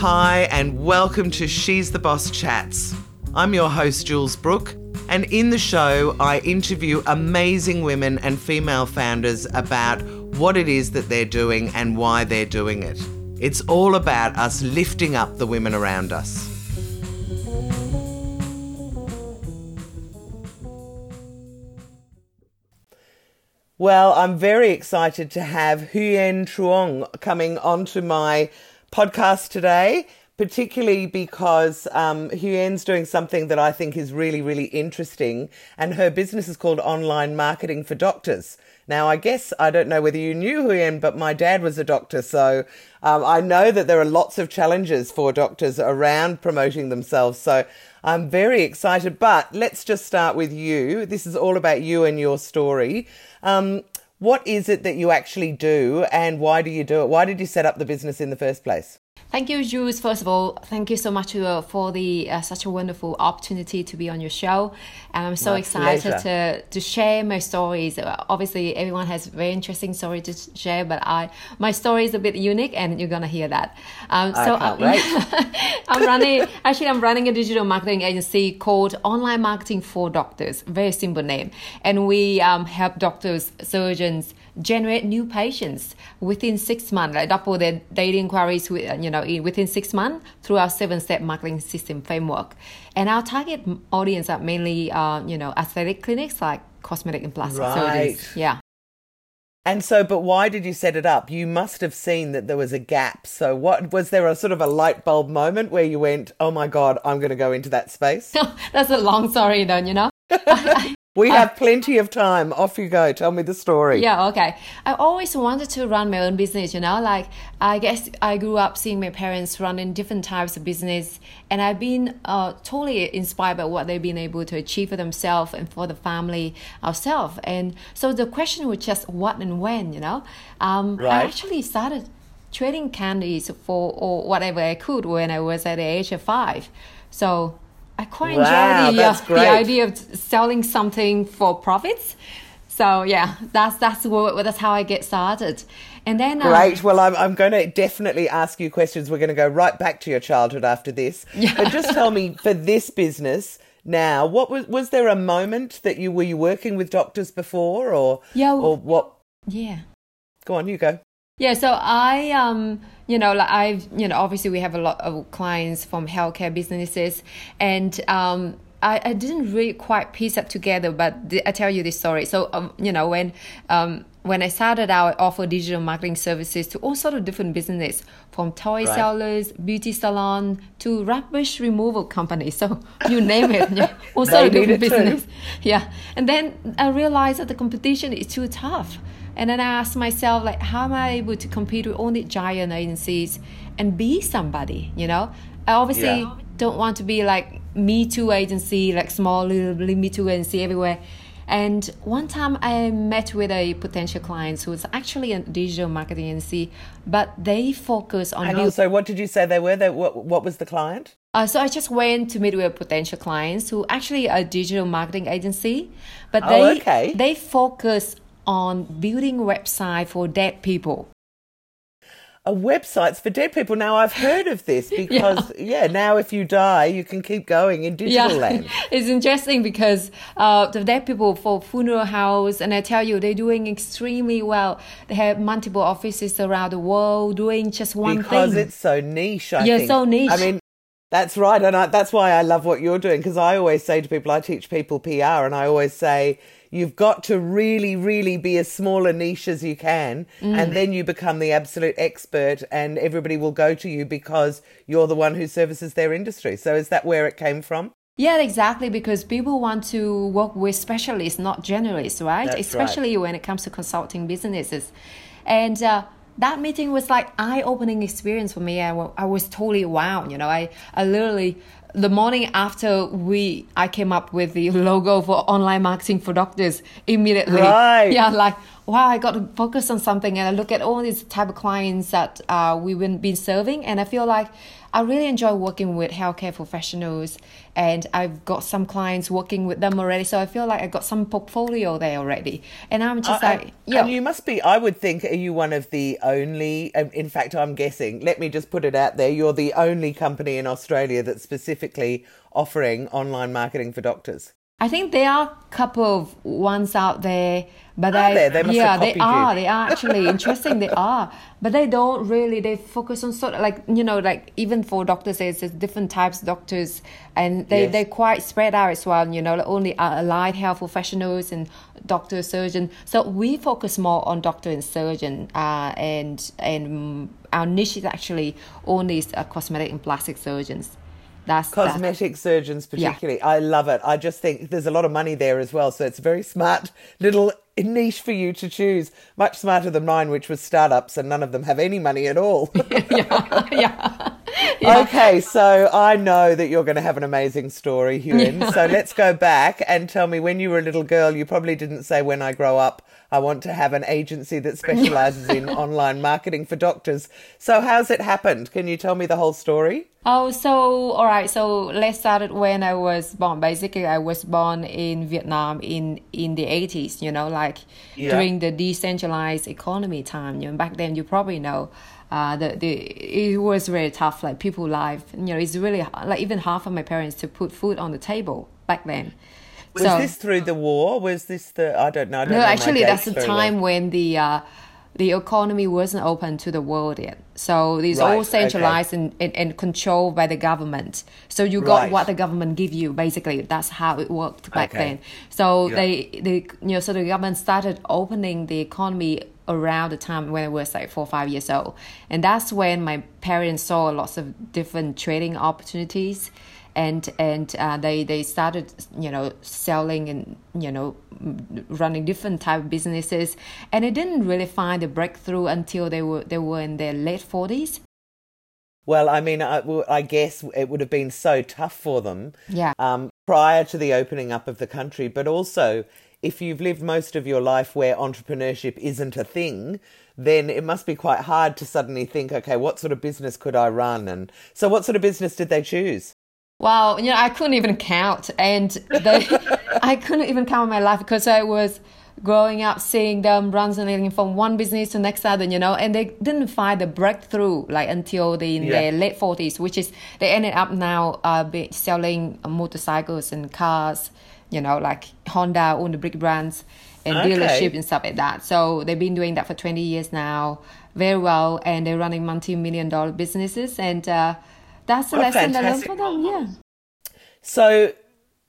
Hi, and welcome to She's the Boss Chats. I'm your host, Jules Brooke, and in the show, I interview amazing women and female founders about what it is that they're doing and why they're doing it. It's all about us lifting up the women around us. Well, I'm very excited to have Huyen Truong coming onto my podcast today, particularly because um, Huyen's doing something that I think is really, really interesting. And her business is called Online Marketing for Doctors. Now, I guess I don't know whether you knew Huyen, but my dad was a doctor. So um, I know that there are lots of challenges for doctors around promoting themselves. So I'm very excited. But let's just start with you. This is all about you and your story. Um, what is it that you actually do and why do you do it? Why did you set up the business in the first place? Thank you, Jules. First of all, thank you so much uh, for the uh, such a wonderful opportunity to be on your show. And I'm so my excited to, to share my stories. Uh, obviously, everyone has very interesting story to share, but I my story is a bit unique, and you're gonna hear that. Um, so I'm running. Actually, I'm running a digital marketing agency called Online Marketing for Doctors. Very simple name, and we um, help doctors, surgeons generate new patients within six months, like double their daily inquiries, you know, within six months through our seven-step marketing system framework. And our target audience are mainly, uh, you know, aesthetic clinics like cosmetic and plastic right. surgeons. Yeah. And so, but why did you set it up? You must have seen that there was a gap. So, what was there a sort of a light bulb moment where you went, "Oh my god, I'm going to go into that space"? That's a long story, though. You know, we have plenty of time. Off you go. Tell me the story. Yeah, okay. I always wanted to run my own business, you know, like I guess I grew up seeing my parents running different types of business and I've been uh, totally inspired by what they've been able to achieve for themselves and for the family ourselves. And so the question was just what and when, you know. Um, right. I actually started trading candies for or whatever I could when I was at the age of five. So I quite wow, enjoy the, uh, the idea of selling something for profits. So yeah, that's that's what that's how I get started. And then um, great. Well, I'm I'm going to definitely ask you questions. We're going to go right back to your childhood after this. Yeah. But just tell me for this business now, what was was there a moment that you were you working with doctors before or yeah, or what? Yeah. Go on, you go. Yeah, so I um you know like I've you know obviously we have a lot of clients from healthcare businesses and um I, I didn't really quite piece that together, but the, I tell you this story. So, um, you know, when um, when I started out, I offered digital marketing services to all sort of different businesses, from toy right. sellers, beauty salon, to rubbish removal companies. So you name it, yeah, all sort of different business. Too. Yeah, and then I realized that the competition is too tough. And then I asked myself, like, how am I able to compete with all the giant agencies and be somebody? You know, I obviously yeah. don't want to be like me too agency, like small little me too agency everywhere. And one time I met with a potential client who was actually a digital marketing agency, but they focus on. And also, what did you say they were? They, what, what was the client? Uh, so I just went to meet with potential clients who actually a digital marketing agency, but oh, they okay. they focus on building website for dead people a websites for dead people. Now I've heard of this because yeah. yeah, now if you die, you can keep going in digital yeah. land. it's interesting because uh, the dead people for funeral house, and I tell you, they're doing extremely well. They have multiple offices around the world doing just one because thing. Because it's so niche. I yeah, think. so niche. I mean. That's right, and I, that's why I love what you're doing because I always say to people, I teach people PR, and I always say, You've got to really, really be as small a niche as you can, mm. and then you become the absolute expert, and everybody will go to you because you're the one who services their industry. So, is that where it came from? Yeah, exactly. Because people want to work with specialists, not generalists, right? That's Especially right. when it comes to consulting businesses. And uh, that meeting was like eye-opening experience for me. I, I was totally wow. You know, I, I literally the morning after we I came up with the logo for online marketing for doctors immediately. Right. Yeah, like wow, I got to focus on something and I look at all these type of clients that uh, we've been, been serving and I feel like I really enjoy working with healthcare professionals and I've got some clients working with them already. So I feel like I got some portfolio there already. And I'm just I- like, yeah. And you must be, I would think, are you one of the only, um, in fact, I'm guessing, let me just put it out there, you're the only company in Australia that's specifically offering online marketing for doctors. I think there are a couple of ones out there, but Are I, there? They must yeah, have they copied you. are. They are actually interesting. They are, but they don't really. They focus on sort of like you know, like even for doctors, there's there's different types of doctors, and they Yes. they're quite spread out as well. You know, like only uh, allied health professionals and doctor, surgeon. So we focus more on doctor and surgeon, uh, and and our niche is actually only uh, cosmetic and plastic surgeons. That's Cosmetic surgeons, Yeah. particularly. I love it. I just think there's a lot of money there as well. So it's a very smart little niche for you to choose. Much smarter than mine, which was startups, and none of them have any money at all. yeah, yeah. Okay, so I know that you're going to have an amazing story, Huyen. So let's go back and tell me when you were a little girl, you probably didn't say, when I grow up, I want to have an agency that specializes in online marketing for doctors. So, how's it happened? Can you tell me the whole story? Oh, so all right. So let's start it when I was born. Basically, I was born in Vietnam in in the eighties. You know, like Yeah. during the decentralized economy time. You know, back then you probably know. Uh, the, the it was really tough like people life you know it's really like even half of my parents to put food on the table back then Was this through the war? Was this the, I don't know. I don't no, know actually, that's the well. time when the uh, the economy wasn't open to the world yet. So it's Right, all centralized and, and, and controlled by the government. So you got Right. what the government give you. Basically, that's how it worked back Okay. then. So Yeah. they, they, you know, so the government started opening the economy around the time when I was like four or five years old, and that's when my parents saw lots of different trading opportunities and and uh, they they started you know selling and you know running different type of businesses and they didn't really find a breakthrough until they were they were in their late 40s Well, I mean, I, I guess it would have been so tough for them yeah um, prior to the opening up of the country, but also if you've lived most of your life where entrepreneurship isn't a thing, then it must be quite hard to suddenly think, okay, what sort of business could I run? And so, what sort of business did they choose? Well, you know, I couldn't even count, and they, I couldn't even count my life because I was growing up seeing them running from one business to next other, you know, and they didn't find the breakthrough like until they in Yeah. their late forties, which is they ended up now uh, selling motorcycles and cars, you know, like Honda, all the big brands and Okay. dealership and stuff like that. So they've been doing that for twenty years now, very well, and they're running multi-million dollar businesses and. Uh, that's the What a lesson I learned for them. Yeah. So,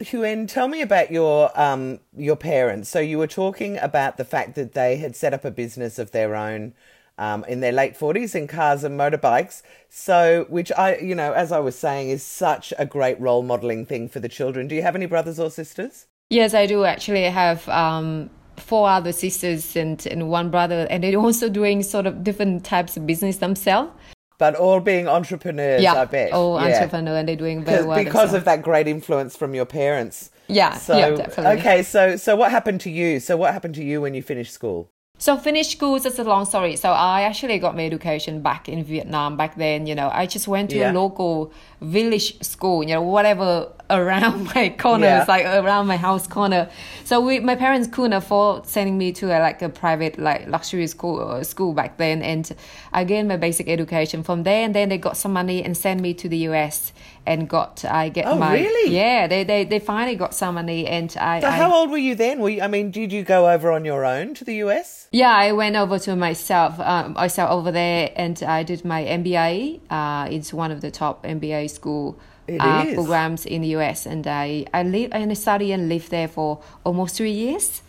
Huyen, tell me about your um, your parents. So you were talking about the fact that they had set up a business of their own um, in their late forties in cars and motorbikes. So, which I, you know, as I was saying, is such a great role modeling thing for the children. Do you have any brothers or sisters? Yes, I do actually I have um, four other sisters and, and one brother, and they're also doing sort of different types of business themselves. But all being entrepreneurs, yeah, I bet. all Yeah. entrepreneur, and they're doing very well. because of that great influence from your parents. yeah, So, yeah, definitely. okay, so so what happened to you? So what happened to you when you finished school? So finished school, that's a long story. So I actually got my education back in Vietnam back then, you know. I just went to Yeah. a local village school, you know, whatever around my corner, Yeah. like around my house corner. So we, my parents couldn't afford sending me to a, like a private, like luxury school uh, school back then. And I gained my basic education from there. And then they got some money and sent me to the US and got, I get Oh, my, really? yeah, they, they, they finally got some money. And I, So I how old were you then? Were you, I mean, did you go over on your own to the US? Yeah, I went over to myself, um, myself over there, and I did my MBA. Uh, it's one of the top MBA school uh, programs in the US, and I I live and I study and lived there for almost three years.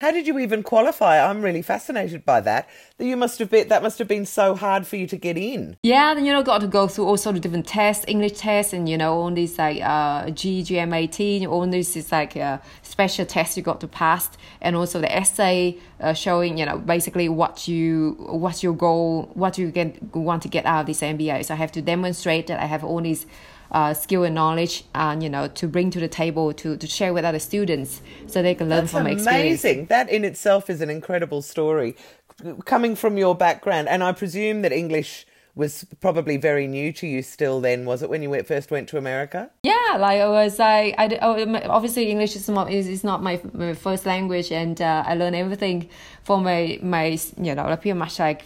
How did you even qualify? I'm really fascinated by that. That you must have been that must have been so hard for you to get in. Yeah, then you know got to go through all sort of different tests, English tests, and you know all these like uh, G, GMAT, all these is like uh, special tests you got to pass, and also the essay uh, showing you know basically what you what's your goal, what you get want to get out of this MBA. So I have to demonstrate that I have all these uh, skill and knowledge, and you know, to bring to the table to, to share with other students so they can learn That's from my experience. amazing. That in itself is an incredible story. Coming from your background, and I presume that English was probably very new to you still then, was it, when you went, first went to America? Yeah, like I was, I, I oh, obviously English is not is, is not my, my first language, and uh, I learned everything from my my you know like pretty much like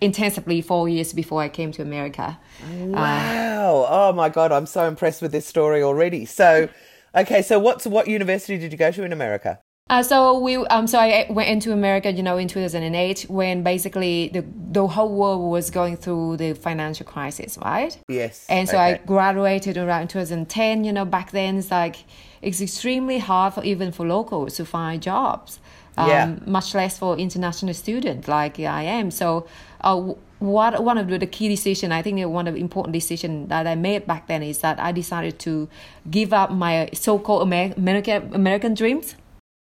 intensively four years before I came to America. Wow. oh my God, I'm so impressed with this story already. So, okay, so what's what university did you go to in America? Uh, so we um so I went into America, you know, in 2008 when basically the the whole world was going through the financial crisis, right? Yes. And so I graduated around 2010. You know, back then it's like it's extremely hard for even for locals to find jobs. Um, Yeah. Much less for international students like I am. So, uh, what one of the, the key decision I think one of the important decision that I made back then is that I decided to give up my so-called Amer- American American dreams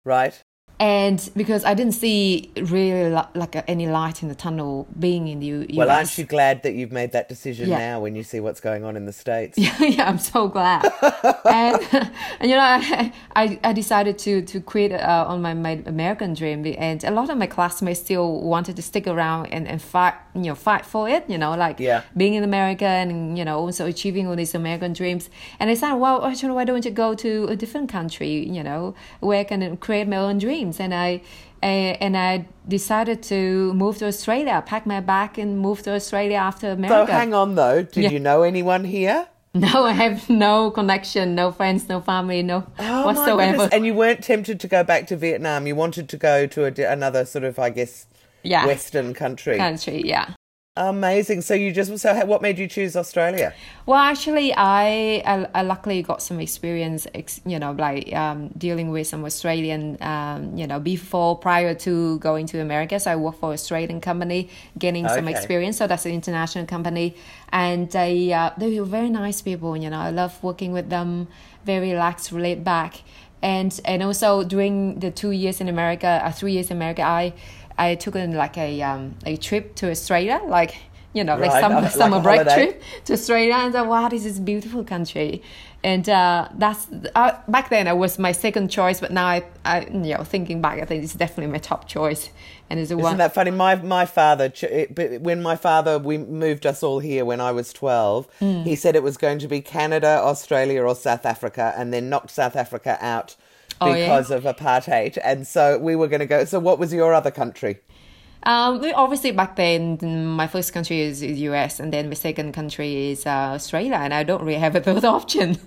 Right. And because I didn't see really li- like any light in the tunnel being in the U- US. Well, aren't you glad that you've made that decision Yeah. now when you see what's going on in the States? yeah, yeah, I'm so glad. and, and you know, I, I, I decided to to quit uh, on my, my American dream, and a lot of my classmates still wanted to stick around and, and fight, you know, fight for it. You know, like Yeah. being in America and you know also achieving all these American dreams. And I said, well, actually, why don't you go to a different country? You know, where I can create my own dreams. And I. uh, And I decided to move to Australia, pack my bag, and move to Australia after America. So hang on though, did Yeah. you know anyone here? No, I have no connection, no friends, no family, no Oh whatsoever. And you weren't tempted to go back to Vietnam. You wanted to go to a, another sort of, I guess, yeah, Western country. country, yeah. Amazing. So you just so what made you choose Australia? Well, actually, I, I, I luckily got some experience, ex, you know, like um, dealing with some Australian, um, you know, before prior to going to America. So I worked for an Australian company, getting some experience. So that's an international company, and they uh, they were very nice people. You know, I love working with them. Very relaxed, laid back, and and also during the two years in America, uh, three years in America, I I took in like a um a trip to Australia, like. You know, like Right, summer, like summer break holiday. trip to Australia and thought, wow, this is a beautiful country. And uh, that's uh, back then it was my second choice, but now I, I, you know, thinking back, I think it's definitely my top choice. And it's the Isn't one. that funny? My my father, ch- it- but when my father we moved us all here when I was twelve, Hmm. he said it was going to be Canada, Australia, or South Africa, and then knocked South Africa out Oh, yeah? because of apartheid. And so we were going to go. So what was your other country? Um, we- obviously back then my first country is, is US, and then my second country is uh, Australia, and I don't really have a third option.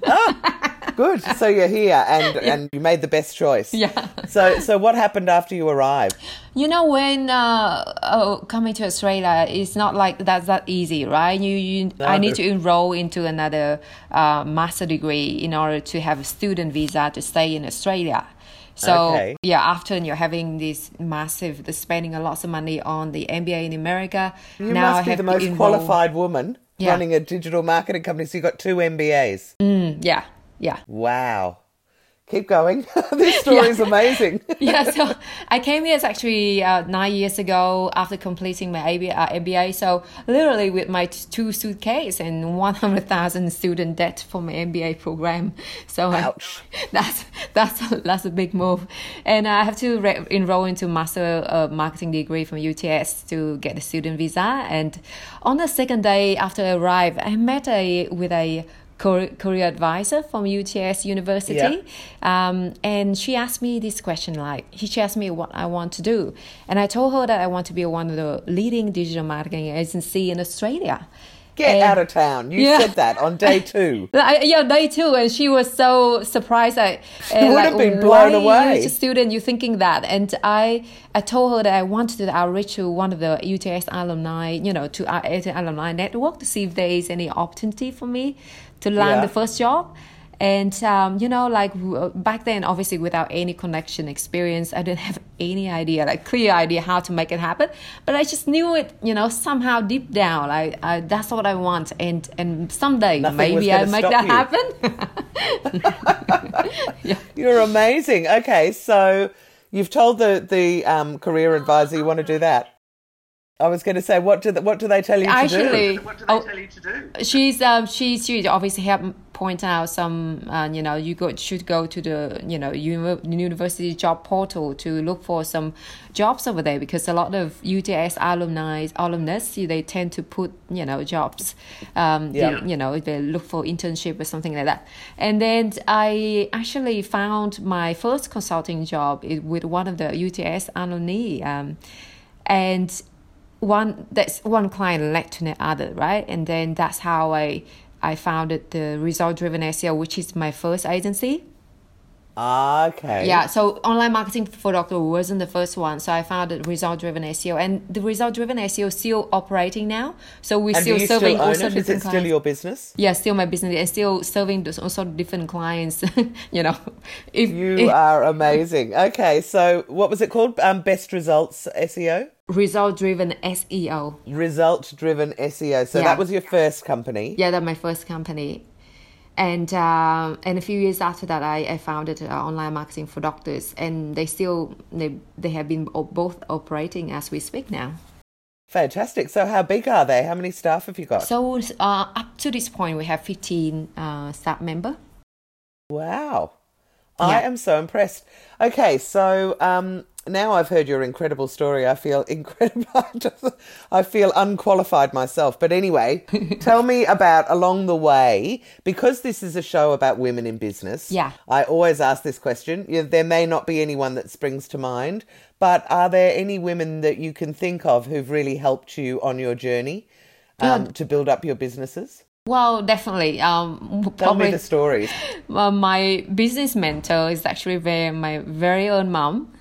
Good. So you're here, and and you made the best choice. Yeah. So so what happened after you arrived? You know, when uh, oh, coming to Australia, it's not like that's that easy, right? You, you I need to enroll into another uh, master degree in order to have a student visa to stay in Australia. So Okay. yeah, after you're having this massive, the spending a lot of money on the MBA in America, You now I must be have the most qualified woman Yeah. running a digital marketing company. So you got two MBAs. Mm, yeah, yeah. Wow. Keep going. this story is amazing. yeah, so I came here actually uh, nine years ago after completing my ABA, uh, MBA. So literally with my t- two suitcase and one hundred thousand student debt for my MBA program. So I- that's that's a, that's a big move, and I have to re- enroll into master uh, marketing degree from UTS to get the student visa. And on the second day after I arrived, I met a with a career advisor from UTS University, um, and she asked me this question like she asked me what I want to do, and I told her that I want to be one of the leading digital marketing agency in Australia. Get And- out of town. You Yeah. said that on day two. I, yeah, they too, and she was so surprised. I would like, have been blown away. You, student, you thinking that, and I, I told her that I wanted to outreach to one of the UTS alumni, you know, to our AT alumni network to see if there is any opportunity for me to land Yeah. the first job. And um, you know, like back then, obviously without any connection experience, I didn't have any idea, like clear idea how to make it happen. But I just knew it, you know, somehow deep down, like I, that's what I want. And and someday Nothing maybe I make that you. happen. yeah. You're amazing. Okay, so you've told the the um, career advisor you want to do that. I was going to say, what do they, what do they tell you to Actually, do? What do they oh, tell you to do? she's um she's she obviously help point out some uh, you know you go should go to the you know uni- university job portal to look for some jobs over there because a lot of UTS alumni alumnus they tend to put you know jobs um they- Yeah. you know they look for internship or something like that and then I actually found my first consulting job i- with one of the UTS alumni um and one that's one client led to the other right and then that's how i i founded the result driven seo which is my first agency Ah, okay. yeah so online marketing for doctor wasn't the first one so i founded result driven seo and the result driven seo is still operating now so we're And still serving still also it? Is different it still clients your business? yeah still my business and still serving those also different clients you know if, You if are amazing. Okay, so what was it called? Um, Best Results SEO? Result driven seo Result driven SEO. So Yeah. that was your first company. Yeah, that's my first company. And um, and a few years after that, I, I founded uh, online marketing for doctors, and they still they they have been both operating as we speak now. Fantastic. So how big are they? How many staff have you got? So uh, up to this point, we have fifteen uh, staff member. Wow. I am so impressed. Okay, so um, now I've heard your incredible story. I feel incredible. I feel unqualified myself. But anyway, tell me about along the way, because this is a show about women in business. Yeah. I always ask this question. There may not be anyone that springs to mind, but are there any women that you can think of who've really helped you on your journey um, Yeah. to build up your businesses? Well, definitely. Um, Tell me the stories. uh, my business mentor is actually very my very own mom.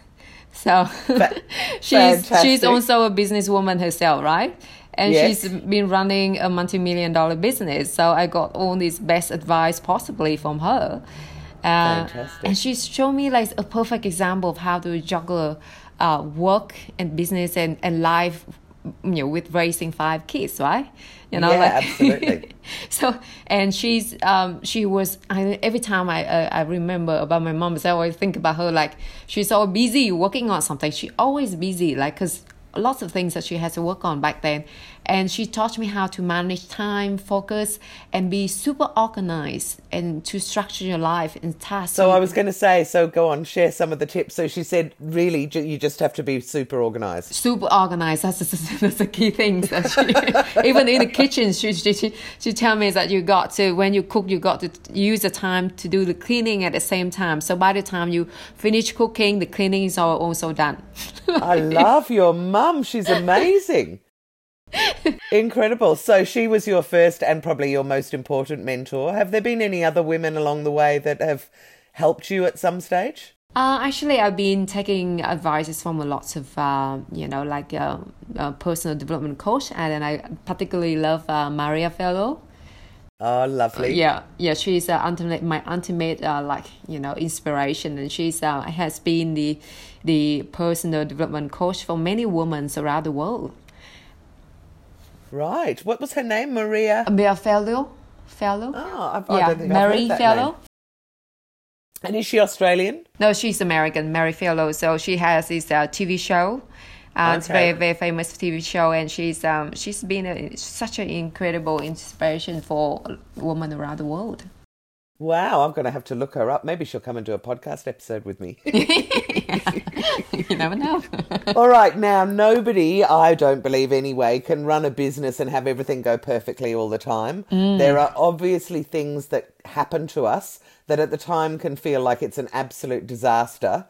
So she's she's also a businesswoman herself, right? And Yes. she's been running a multi-million dollar business. So I got all this best advice possibly from her. Uh, Fantastic. and she's shown me like a perfect example of how to juggle uh, work and business and, and life you know with raising five kids right? You know Yeah, like absolutely. so and she's um she was I, every time I, I I remember about my mom I always think about her like she's so busy working on something. She always busy like because lots of things that she has to work on back then and she taught me how to manage time focus and be super organized and to structure your life and tasks So I was going to say, so go on, share some of the tips. So she said, really, you just have to be super organized. super organized. That's the, that's the key thing. That she, even in the kitchen, she, she she she tell me that you got to when you cook, you got to use the time to do the cleaning at the same time. So by the time you finish cooking, the cleaning is also done. I love your mum. She's amazing. Incredible. So she was your first and probably your most important mentor. Have there been any other women along the way that have helped you at some stage? Uh, actually, I've been taking advices from lots of, uh, you know, like uh, personal development coach, and then I particularly love uh, Maria Forleo. Oh, lovely. Yeah, yeah, she's uh, ultimate, my ultimate uh, like you know inspiration, and she's uh, has been the the personal development coach for many women around the world. Right. What was her name? Maria. Maria Forleo, Forleo. Oh, I've, I don't think Mary that Forleo. name. And is she Australian? No, she's American, Marie Forleo. So she has this uh, TV show. Uh, It's Okay. very very famous TV show, and she's um she's been a, such an incredible inspiration for women around the world. Wow, I'm going to have to look her up. Maybe she'll come and do a podcast episode with me. you never know. All right, now nobody, I don't believe anyway, can run a business and have everything go perfectly all the time. Mm. There are obviously things that happen to us that at the time can feel like it's an absolute disaster.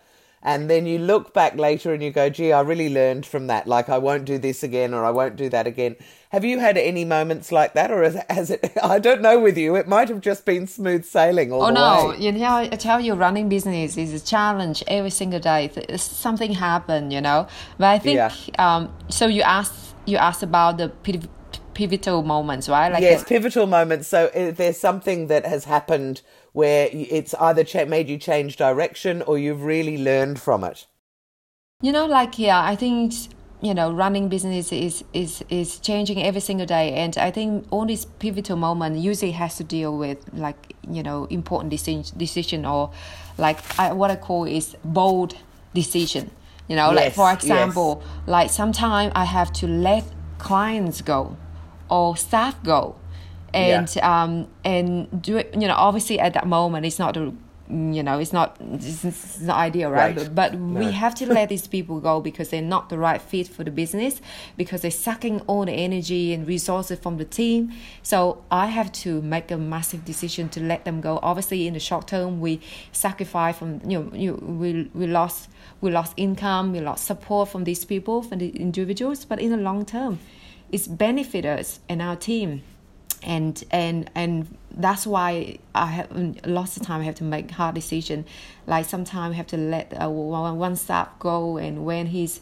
And then you look back later and you go, gee, I really learned from that. Like, I won't do this again or I won't do that again. Have you had any moments like that? Or has, has it, I don't know with you, it might have just been smooth sailing all Oh no! way. You know, I tell you, running business is a challenge every single day. Something happened, you know. But I think Yeah. um. So you asked you asked about the piv- pivotal moments, right? Like yes, pivotal moments. So if there's something that has happened where it's either cha- made you change direction or you've really learned from it. you know, like yeah, I think you know, running business is is is changing every single day, and I think all these pivotal moment usually has to deal with like you know important decision decision or like I, what I call is bold decision. You know, like Yes, for yes. example, like sometimes I have to let clients go or staff go. And um and do it you know, obviously at that moment it's not the you know, it's not it's, it's not ideal, right? Right. But, but we have to let these people go because they're not the right fit for the business because they're sucking all the energy and resources from the team. So I have to make a massive decision to let them go. Obviously, in the short term, we sacrifice from you know, you we we lost we lost income, we lost support from these people, from the individuals. But in the long term, it's benefit us and our team and and and that's why I have lots of time I have to make hard decision. Like sometimes I have to let uh, one one staff go, and when his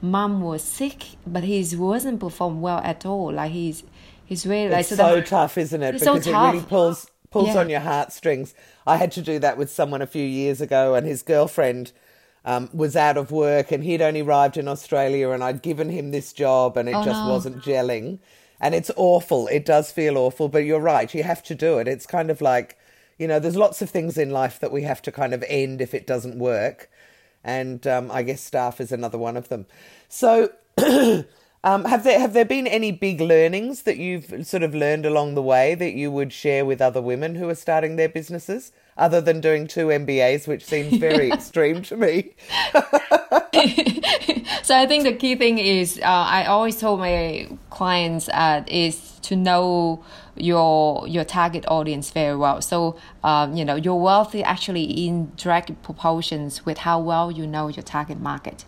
mom was sick, but he wasn't perform well at all. Like he's he's really like It's so that- tough, isn't it? It's so Because it really pulls pulls Yeah. on your heartstrings. I had to do that with someone a few years ago, and his girlfriend um, was out of work, and he'd only arrived in Australia, and I'd given him this job, and it Oh, just no. wasn't gelling. And it's awful. It does feel awful, but you're right. You have to do it. It's kind of like, you know, there's lots of things in life that we have to kind of end if it doesn't work. And um, I guess staff is another one of them. So, um, have there have there been any big learnings that you've sort of learned along the way that you would share with other women who are starting their businesses, other than doing two MBAs, which seems very extreme to me? so I think the key thing is uh, I always told my clients uh, is to know your your target audience very well. So um, you know your wealth is actually in direct proportions with how well you know your target market.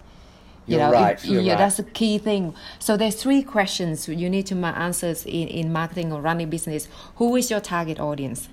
You You're know, right, yeah, right. that's the key thing. So there's three questions you need to answers in, in marketing or running business. Who is your target audience?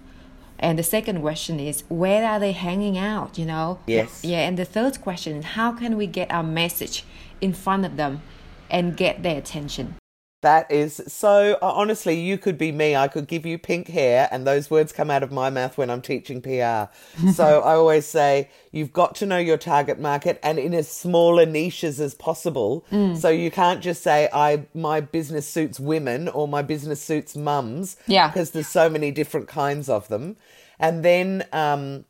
And the second question is where are they hanging out? You know. Yes. Yeah, and the third question is how can we get our message in front of them and get their attention? That is so. uh, Honestly, you could be me. I could give you pink hair, and those words come out of my mouth when I'm teaching PR. so I always say you've got to know your target market and in as smaller niches as possible. So you can't just say I my business suits women or my business suits mums. Yeah. because there's so many different kinds of them. And then, um,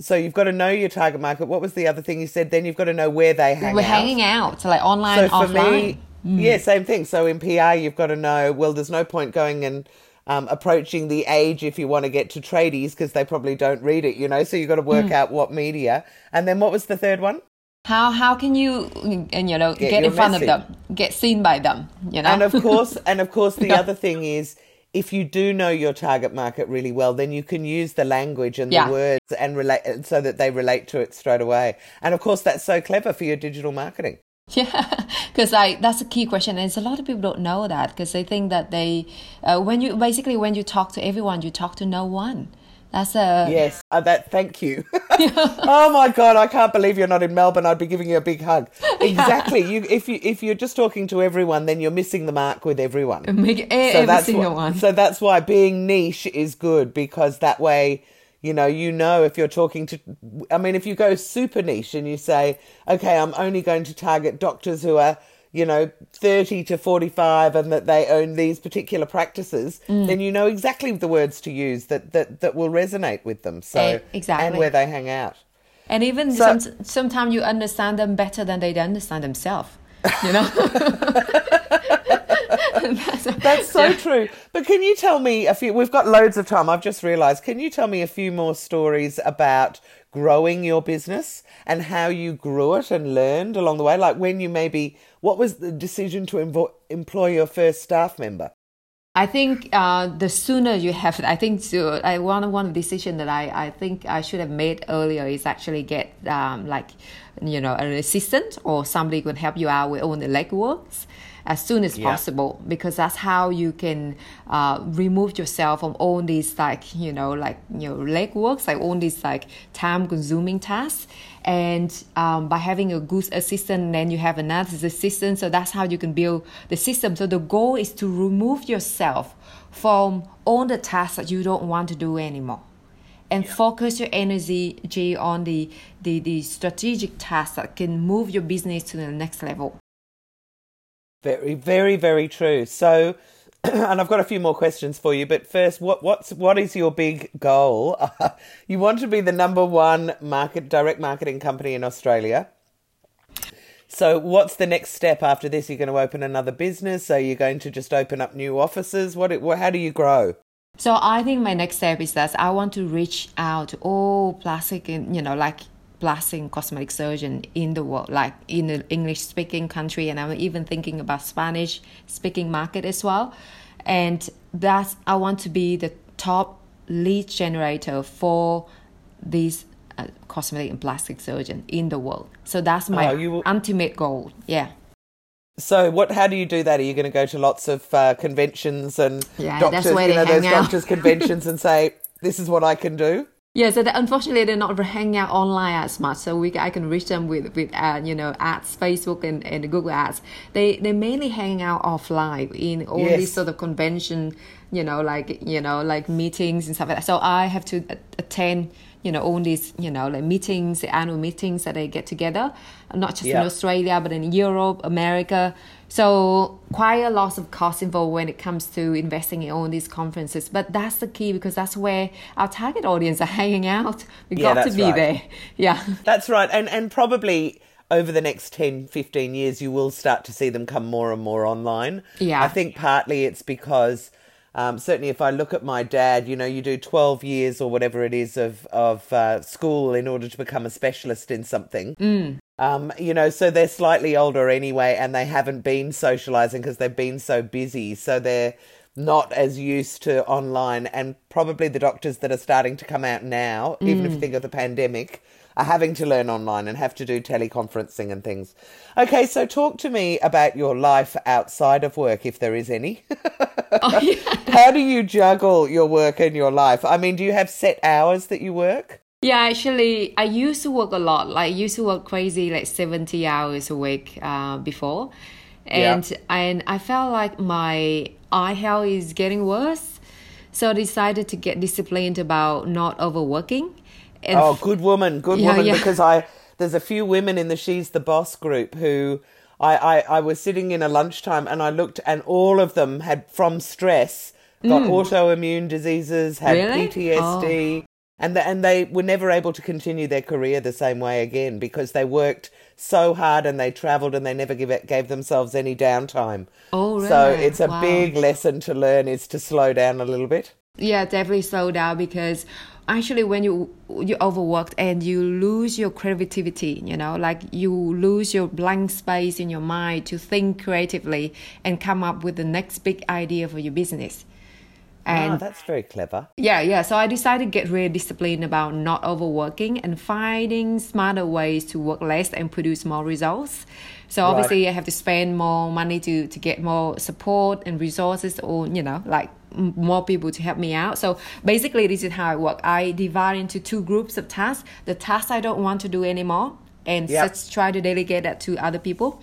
so you've got to know your target market. What was the other thing you said? Then you've got to know where they hang We're out. hanging out, like online, So offline. me, yeah, same thing. So in PR, you've got to know. Well, there's no point going and um, approaching the age if you want to get to tradies because they probably don't read it. You know, so you've got to work Mm. out what media. And then what was the third one? how how can you and you know get, your in front message. of them, get seen by them? You know. And of course, and of course, the Yeah. other thing is. If you do know your target market really well, then you can use the language and Yeah. the words and relate so that they relate to it straight away. And of course, that's so clever for your digital marketing. Yeah, because like that's a key question, and it's a lot of people don't know that because they think that they, uh, when you basically when you talk to everyone, you talk to no one. That's a Yes, uh, that. Thank you. oh my god, I can't believe you're not in Melbourne. I'd be giving you a big hug. Exactly. You, if you if you're just talking to everyone, then you're missing the mark with everyone. make every that's single wh- one. So that's why being niche is good because that way, you know, you know if you're talking to. I mean, if you go super niche and you say, okay, I'm only going to target doctors who are. You know, 30 to 45, and that they own these particular practices, Mm. then you know exactly the words to use that, that, that will resonate with them. So, Eh, exactly. and where they hang out. And even So- some, sometimes you understand them better than they understand themselves. You know. That's, so true. But can you tell me a few? We've got loads of time. I've just realised. Can you tell me a few more stories about growing your business and how you grew it and learned along the way? Like when you maybe, what was the decision to invo- employ your first staff member? I think uh, the sooner you have, I think to, I one one decision that I, I think I should have made earlier is actually get um, like you know an assistant or somebody who can help you out with all the legworks as soon as Yeah. possible because that's how you can uh, remove yourself from all these like you know like you know legworks like all these like time consuming tasks. And um, by having a good assistant then you have another assistant. So that's how you can build the system. So the goal is to remove yourself from all the tasks that you don't want to do anymore. And focus your energy on the, the, the strategic tasks that can move your business to the next level Very, very, very true. So, and I've got a few more questions for you. But first, what what's what is your big goal? you want to be the number one market direct marketing company in Australia. So, what's the next step after this? You're going to open another business? Are you going to just open up new offices? What? How do you grow? So, I think my next step is that I want to reach out to all plastic, you know, like plastic cosmetic surgeon in the world, like in the English speaking country, and I'm even thinking about Spanish speaking market as well. And that's I want to be the top lead generator for these cosmetic and plastic surgeon in the world. So that's my oh, will... ultimate goal. Yeah. So what? How do you do that? Are you going to go to lots of uh, conventions and yeah, doctors, you know, those out. doctors' conventions and say, "This is what I can do." Yeah, so unfortunately they're not hanging out online as much. So we I can reach them with with uh, you know ads, Facebook and, and Google ads. They they mainly hang out offline in all yes. these sort of convention, you know, like you know like meetings and stuff like that. So I have to attend you know all these you know like meetings the annual meetings that they get together not just yeah. in australia but in europe america so quite a lot of cost involved when it comes to investing in all these conferences but that's the key because that's where our target audience are hanging out. We yeah, got to be right. there. Yeah. That's right. And and probably over the next 10 15 years you will start to see them come more and more online. Yeah. I think partly it's because um, certainly, if I look at my dad, you know, you do 12 years or whatever it is of, of uh, school in order to become a specialist in something. Mm. Um, you know, so they're slightly older anyway, and they haven't been socializing because they've been so busy. So they're not as used to online. And probably the doctors that are starting to come out now, mm. even if you mm. think of the pandemic, are having to learn online and have to do teleconferencing and things. Okay, so talk to me about your life outside of work, if there is any. oh, yeah. How do you juggle your work and your life? I mean, do you have set hours that you work? Yeah, actually, I used to work a lot. Like, I used to work crazy, like 70 hours a week uh, before. And, yeah. and I felt like my eye health is getting worse. So I decided to get disciplined about not overworking. And oh, good woman, good yeah, woman. Yeah. Because I there's a few women in the She's the Boss group who I, I, I was sitting in a lunchtime and I looked and all of them had from stress got mm. autoimmune diseases, had really? PTSD. Oh. And, the, and they were never able to continue their career the same way again because they worked so hard and they traveled and they never give it, gave themselves any downtime. Oh, really? So it's a wow. big lesson to learn is to slow down a little bit. Yeah, definitely slow down because actually when you you overworked and you lose your creativity you know like you lose your blank space in your mind to think creatively and come up with the next big idea for your business. Ah, and oh, that's very clever. Yeah yeah. So i decided to get really disciplined about not overworking and finding smarter ways to work less and produce more results. So obviously right. i have to spend more money to to get more support and resources or you know like more people to help me out. So basically, this is how I work. I divide into two groups of tasks. The tasks I don't want to do anymore, and yep. just try to delegate that to other people.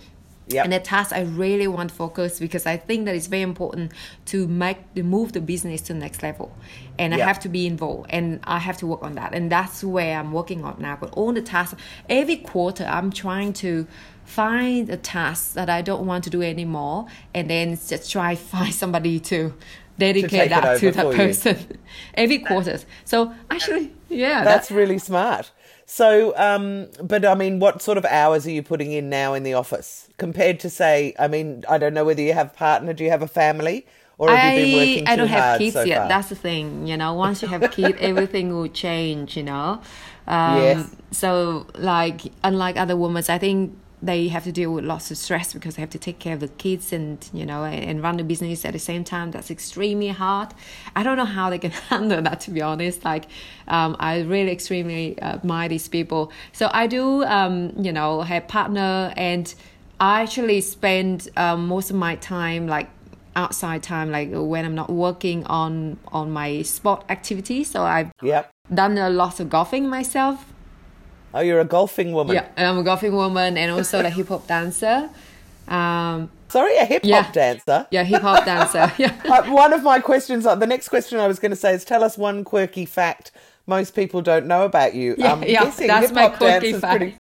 Yep. And the task I really want to focus because I think that it's very important to make to move the business to the next level. And yep. I have to be involved and I have to work on that. And that's where I'm working on now. But all the tasks every quarter I'm trying to find a task that I don't want to do anymore and then just try find somebody to dedicate to that to that person every quarter. So actually, yeah, that's, really smart. So, um, but I mean, what sort of hours are you putting in now in the office compared to say? I mean, I don't know whether you have partner. Do you have a family? Or have I, you been working I don't have kids so yet. Far? That's the thing, you know. Once you have a kid, everything will change, you know. Um, yes. So, like, unlike other women, I think they have to deal with lots of stress because they have to take care of the kids and you know and run the business at the same time. That's extremely hard. I don't know how they can handle that to be honest. Like um, i really extremely admire these people. So i do um, you know have partner and i actually spend um, most of my time like outside time like when i'm not working on on my sport activities. So i've yep. done a lot of golfing myself Oh, you're a golfing woman. Yeah, and I'm a golfing woman and also a hip hop dancer. Um, Sorry, a hip hop yeah. dancer. Yeah, hip hop dancer. Yeah. Uh, one of my questions, uh, the next question I was going to say is, tell us one quirky fact most people don't know about you. Yeah, um, yeah that's my quirky fact. Pretty...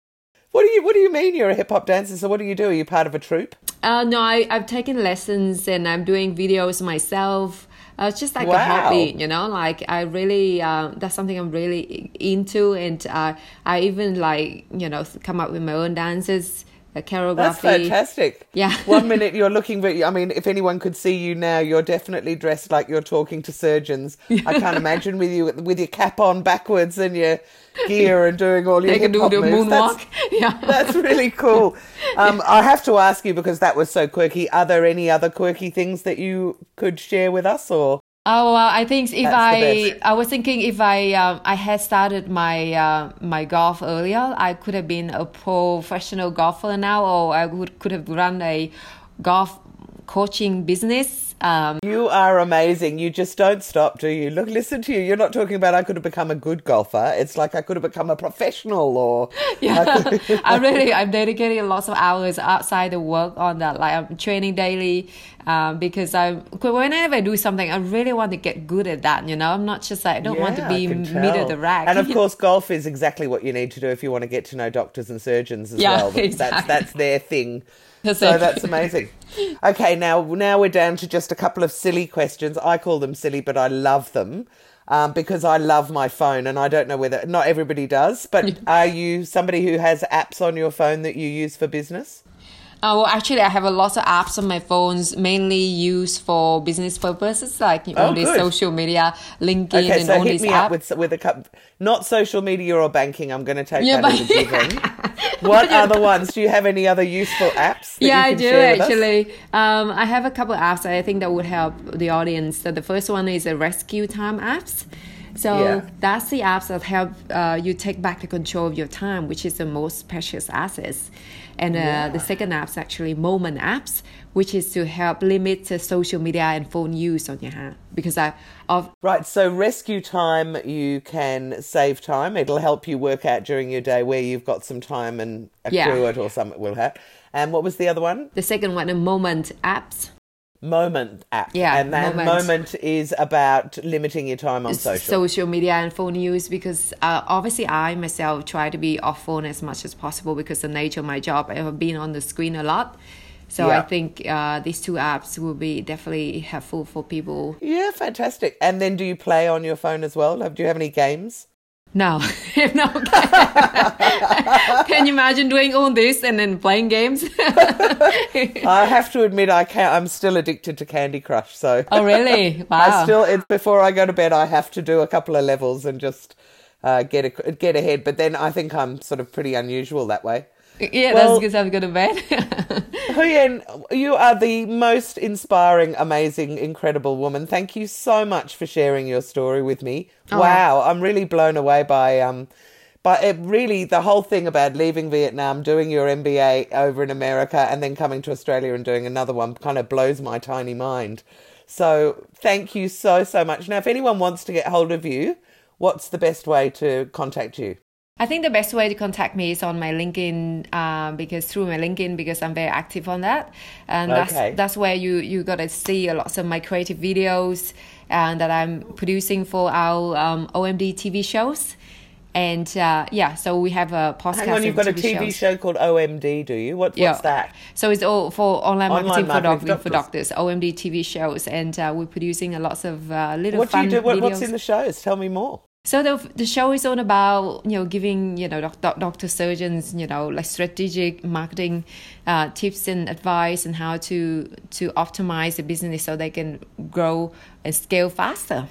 What do you What do you mean you're a hip hop dancer? So what do you do? Are you part of a troupe? Uh, no, I, I've taken lessons and I'm doing videos myself. Uh, it's just like wow. a hobby, you know. Like I really, uh, that's something I'm really into, and uh, I even like, you know, come up with my own dances uh, choreography. That's fantastic. Yeah. One minute you're looking, very, I mean, if anyone could see you now, you're definitely dressed like you're talking to surgeons. I can't imagine with you with your cap on backwards and your gear and doing all your They can hip do hop the moves. moonwalk. That's, yeah. that's really cool. Um, I have to ask you because that was so quirky. Are there any other quirky things that you could share with us, or Oh well, I think if That's I I was thinking if I um, I had started my uh, my golf earlier, I could have been a professional golfer now, or I would could have run a golf coaching business. Um, you are amazing? You just don't stop, do you? Look, listen to you. You're not talking about I could have become a good golfer. It's like I could have become a professional, or yeah, I really I'm dedicating lots of hours outside the work on that. Like I'm training daily um, because I whenever I do something, I really want to get good at that. You know, I'm not just like I don't want to be middle of the rack. And of course, golf is exactly what you need to do if you want to get to know doctors and surgeons as Yeah, well. That's that's their thing. So that's amazing. Okay, now now we're down to just a couple of silly questions. I call them silly, but I love them. Um, because I love my phone, and I don't know whether not everybody does. But are you somebody who has apps on your phone that you use for business? Uh, well, actually, I have a lot of apps on my phones, mainly used for business purposes, like Oh, all these social media, LinkedIn, Okay, and so all hit these me apps. up with with a couple, not social media or banking. I'm going to take Yeah, that as a but- given. what other ones? Do you have any other useful apps? That yeah, I do actually. Um, I have a couple of apps that I think that would help the audience. So the first one is a rescue time apps. So Yeah. that's the apps that help uh, you take back the control of your time, which is the most precious assets. And uh, the second app is actually moment apps, which is to help limit the social media and phone use on your hand. Because I, of Right, so rescue time, you can save time. It'll help you work out during your day where you've got some time and accrue Yeah. it or something will have. And what was the other one? the second one, the moment apps. Moment app. Yeah, And that Moment. moment is about limiting your time on social. social media and phone use because uh, obviously I myself try to be off phone as much as possible because the nature of my job I have been on the screen a lot. So I think uh, these two apps will be definitely helpful for people. yeah, fantastic. And then do you play on your phone as well? Do you have any games? No, no. Can you imagine doing all this and then playing games? I have to admit, I can't. I'm still addicted to Candy Crush. So oh, really? Wow. I still, it's before I go to bed, I have to do a couple of levels and just uh, get a, get ahead. But then I think I'm sort of pretty unusual that way. Yeah, well- that's because I'm going to bed. Huyen, you are the most inspiring, amazing, incredible woman. Thank you so much for sharing your story with me. Oh. Wow, I'm really blown away by um by it really the whole thing about leaving Vietnam, doing your MBA over in America and then coming to Australia and doing another one kind of blows my tiny mind. So, thank you so so much. Now, if anyone wants to get hold of you, what's the best way to contact you? I think the best way to contact me is on my LinkedIn um, because through my LinkedIn because I'm very active on that, and Okay. that's that's where you you gotta see a lot of my creative videos and that I'm producing for our um, OMD TV shows, and uh, yeah, so we have a podcast. Hang on, you've got and a TV shows. show called OMD, do you? What, what's that? So it's all for online Online marketing, marketing for, for doc- for doctors, OMD TV shows, and uh, we're producing a lots of uh, little What do you do? What, what's in the shows? Tell me more. So the the show is all about you know giving you know doc, doc, doctor surgeons you know like strategic marketing uh, tips and advice and how to to optimize the business so they can grow and scale faster.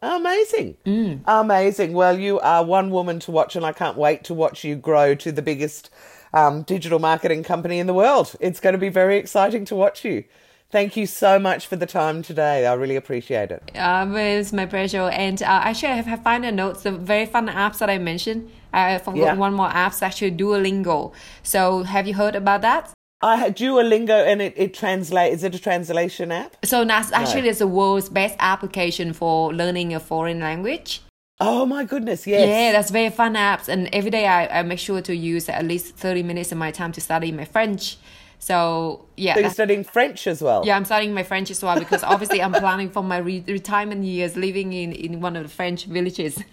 Amazing. Mm. Amazing. Well, you are one woman to watch, and I can't wait to watch you grow to the biggest um, digital marketing company in the world. It's going to be very exciting to watch you. Thank you so much for the time today. I really appreciate it. Um, it's my pleasure. And uh, actually, I have, have find the notes, the very fun apps that I mentioned. I forgot Yeah. one more app, actually Duolingo. So have you heard about that? I had Duolingo, and it, it translate. Is it a translation app? So that's actually it's the world's best application for learning a foreign language. Oh my goodness! Yes. Yeah, that's very fun apps. And every day I, I make sure to use at least 30 minutes of my time to study my French. So, yeah. So you're studying French as well. yeah, I'm studying my French as well because obviously I'm planning for my re- retirement years living in, in one of the French villages.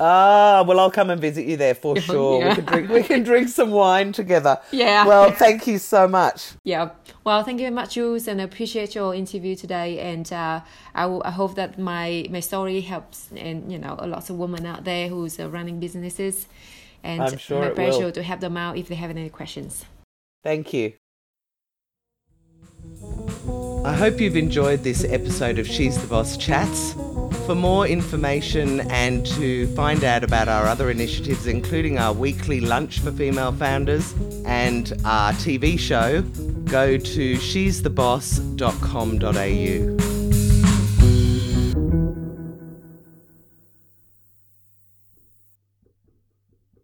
Ah, well, I'll come and visit you there for sure. Yeah. We can drink. We can drink some wine together. Yeah. Well, thank you so much. yeah. Well, thank you very much, Jules, and I appreciate your interview today. And uh, I, w- I hope that my, my story helps, and you know, a lot of women out there who's uh, running businesses. And I'm sure my pleasure will. to help them out if they have any questions. Thank you. I hope you've enjoyed this episode of She's the Boss Chats. For more information and to find out about our other initiatives, including our weekly lunch for female founders and our TV show, go to she'stheboss.com.au.